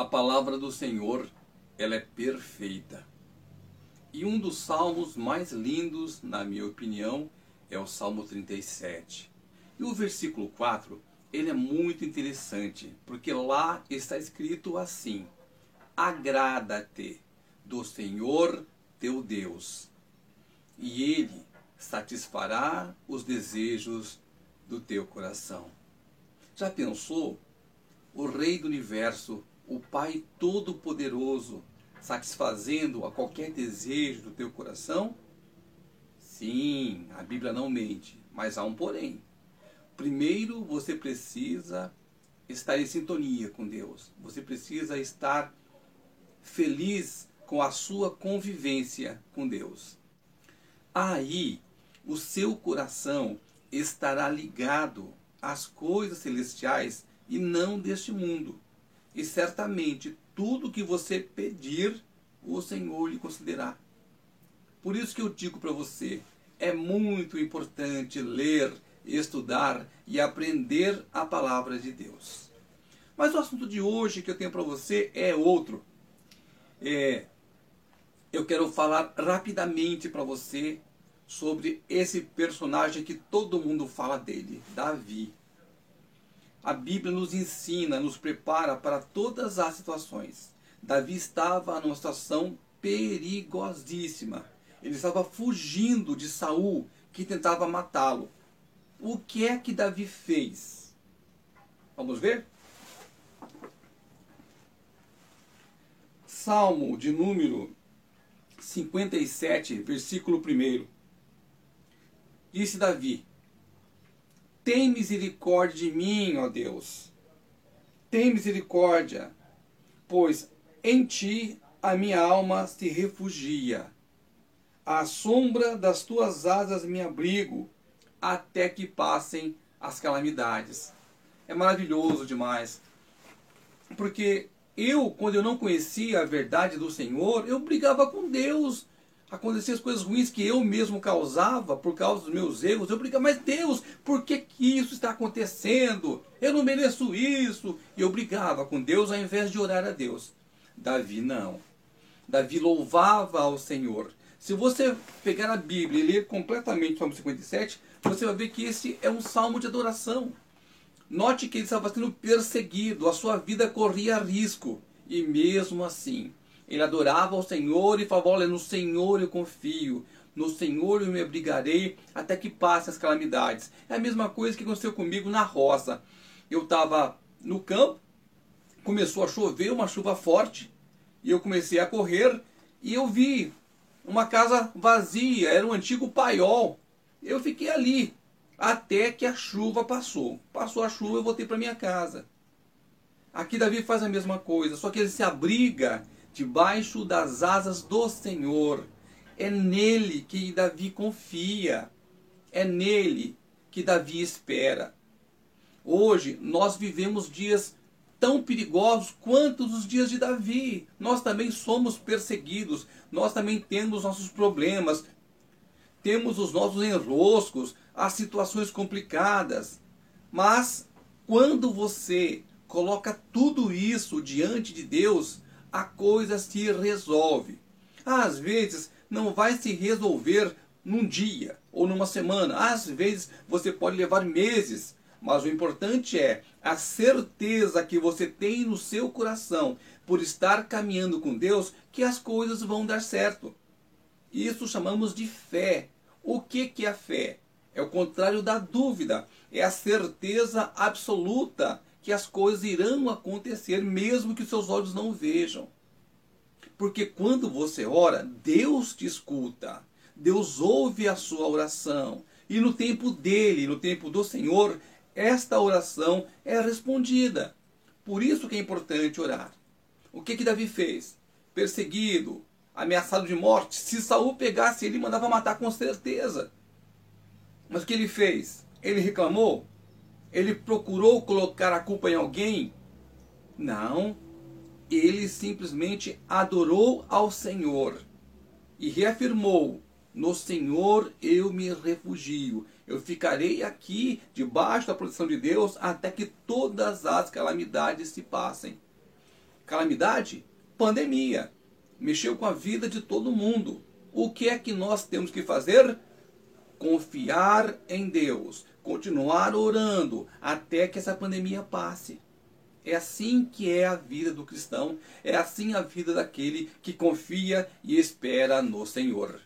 A palavra do Senhor, ela é perfeita. E um dos salmos mais lindos, na minha opinião, é o Salmo 37. E o versículo 4, ele é muito interessante, porque lá está escrito assim: Agrada-te do Senhor teu Deus, e ele satisfará os desejos do teu coração. Já pensou? O Rei do Universo o Pai Todo-Poderoso, satisfazendo a qualquer desejo do teu coração? Sim, a Bíblia não mente, mas há um porém. Primeiro você precisa estar em sintonia com Deus. Você precisa estar feliz com a sua convivência com Deus. Aí o seu coração estará ligado às coisas celestiais e não deste mundo e certamente tudo que você pedir, o Senhor lhe concederá. Por isso que eu digo para você, é muito importante ler, estudar e aprender a palavra de Deus. Mas o assunto de hoje que eu tenho para você é outro. É, eu quero falar rapidamente para você sobre esse personagem que todo mundo fala dele, Davi. A Bíblia nos ensina, nos prepara para todas as situações. Davi estava numa situação perigosíssima. Ele estava fugindo de Saul, que tentava matá-lo. O que é que Davi fez? Vamos ver? Salmo de número 57, versículo 1. Disse Davi: tem misericórdia de mim, ó Deus. Tem misericórdia, pois em ti a minha alma se refugia. À sombra das tuas asas me abrigo, até que passem as calamidades. É maravilhoso demais. Porque eu, quando eu não conhecia a verdade do Senhor, eu brigava com Deus aconteciam as coisas ruins que eu mesmo causava por causa dos meus erros. Eu brigava, mas Deus, por que, que isso está acontecendo? Eu não mereço isso. E eu brigava com Deus ao invés de orar a Deus. Davi não. Davi louvava ao Senhor. Se você pegar a Bíblia e ler completamente o Salmo 57, você vai ver que esse é um salmo de adoração. Note que ele estava sendo perseguido, a sua vida corria risco. E mesmo assim, ele adorava ao Senhor e falava: Olha, no Senhor eu confio, no Senhor eu me abrigarei até que passe as calamidades. É a mesma coisa que aconteceu comigo na roça. Eu estava no campo, começou a chover, uma chuva forte, e eu comecei a correr e eu vi uma casa vazia, era um antigo paiol. Eu fiquei ali até que a chuva passou. Passou a chuva, eu voltei para minha casa. Aqui Davi faz a mesma coisa, só que ele se abriga debaixo das asas do Senhor. É nele que Davi confia. É nele que Davi espera. Hoje nós vivemos dias tão perigosos quanto os dias de Davi. Nós também somos perseguidos, nós também temos nossos problemas, temos os nossos enroscos, as situações complicadas. Mas quando você coloca tudo isso diante de Deus, a coisa se resolve. Às vezes não vai se resolver num dia ou numa semana. Às vezes você pode levar meses, mas o importante é a certeza que você tem no seu coração por estar caminhando com Deus que as coisas vão dar certo. Isso chamamos de fé. O que, que é a fé? É o contrário da dúvida, é a certeza absoluta que as coisas irão acontecer, mesmo que seus olhos não vejam. Porque quando você ora, Deus te escuta, Deus ouve a sua oração, e no tempo dele, no tempo do Senhor, esta oração é respondida. Por isso que é importante orar. O que que Davi fez? Perseguido, ameaçado de morte. Se Saul pegasse ele, mandava matar com certeza. Mas o que ele fez? Ele reclamou? Ele procurou colocar a culpa em alguém? Não. Ele simplesmente adorou ao Senhor e reafirmou: No Senhor eu me refugio. Eu ficarei aqui debaixo da proteção de Deus até que todas as calamidades se passem. calamidade? Pandemia. Mexeu com a vida de todo mundo. O que é que nós temos que fazer? Confiar em Deus, continuar orando até que essa pandemia passe. É assim que é a vida do cristão, é assim a vida daquele que confia e espera no Senhor.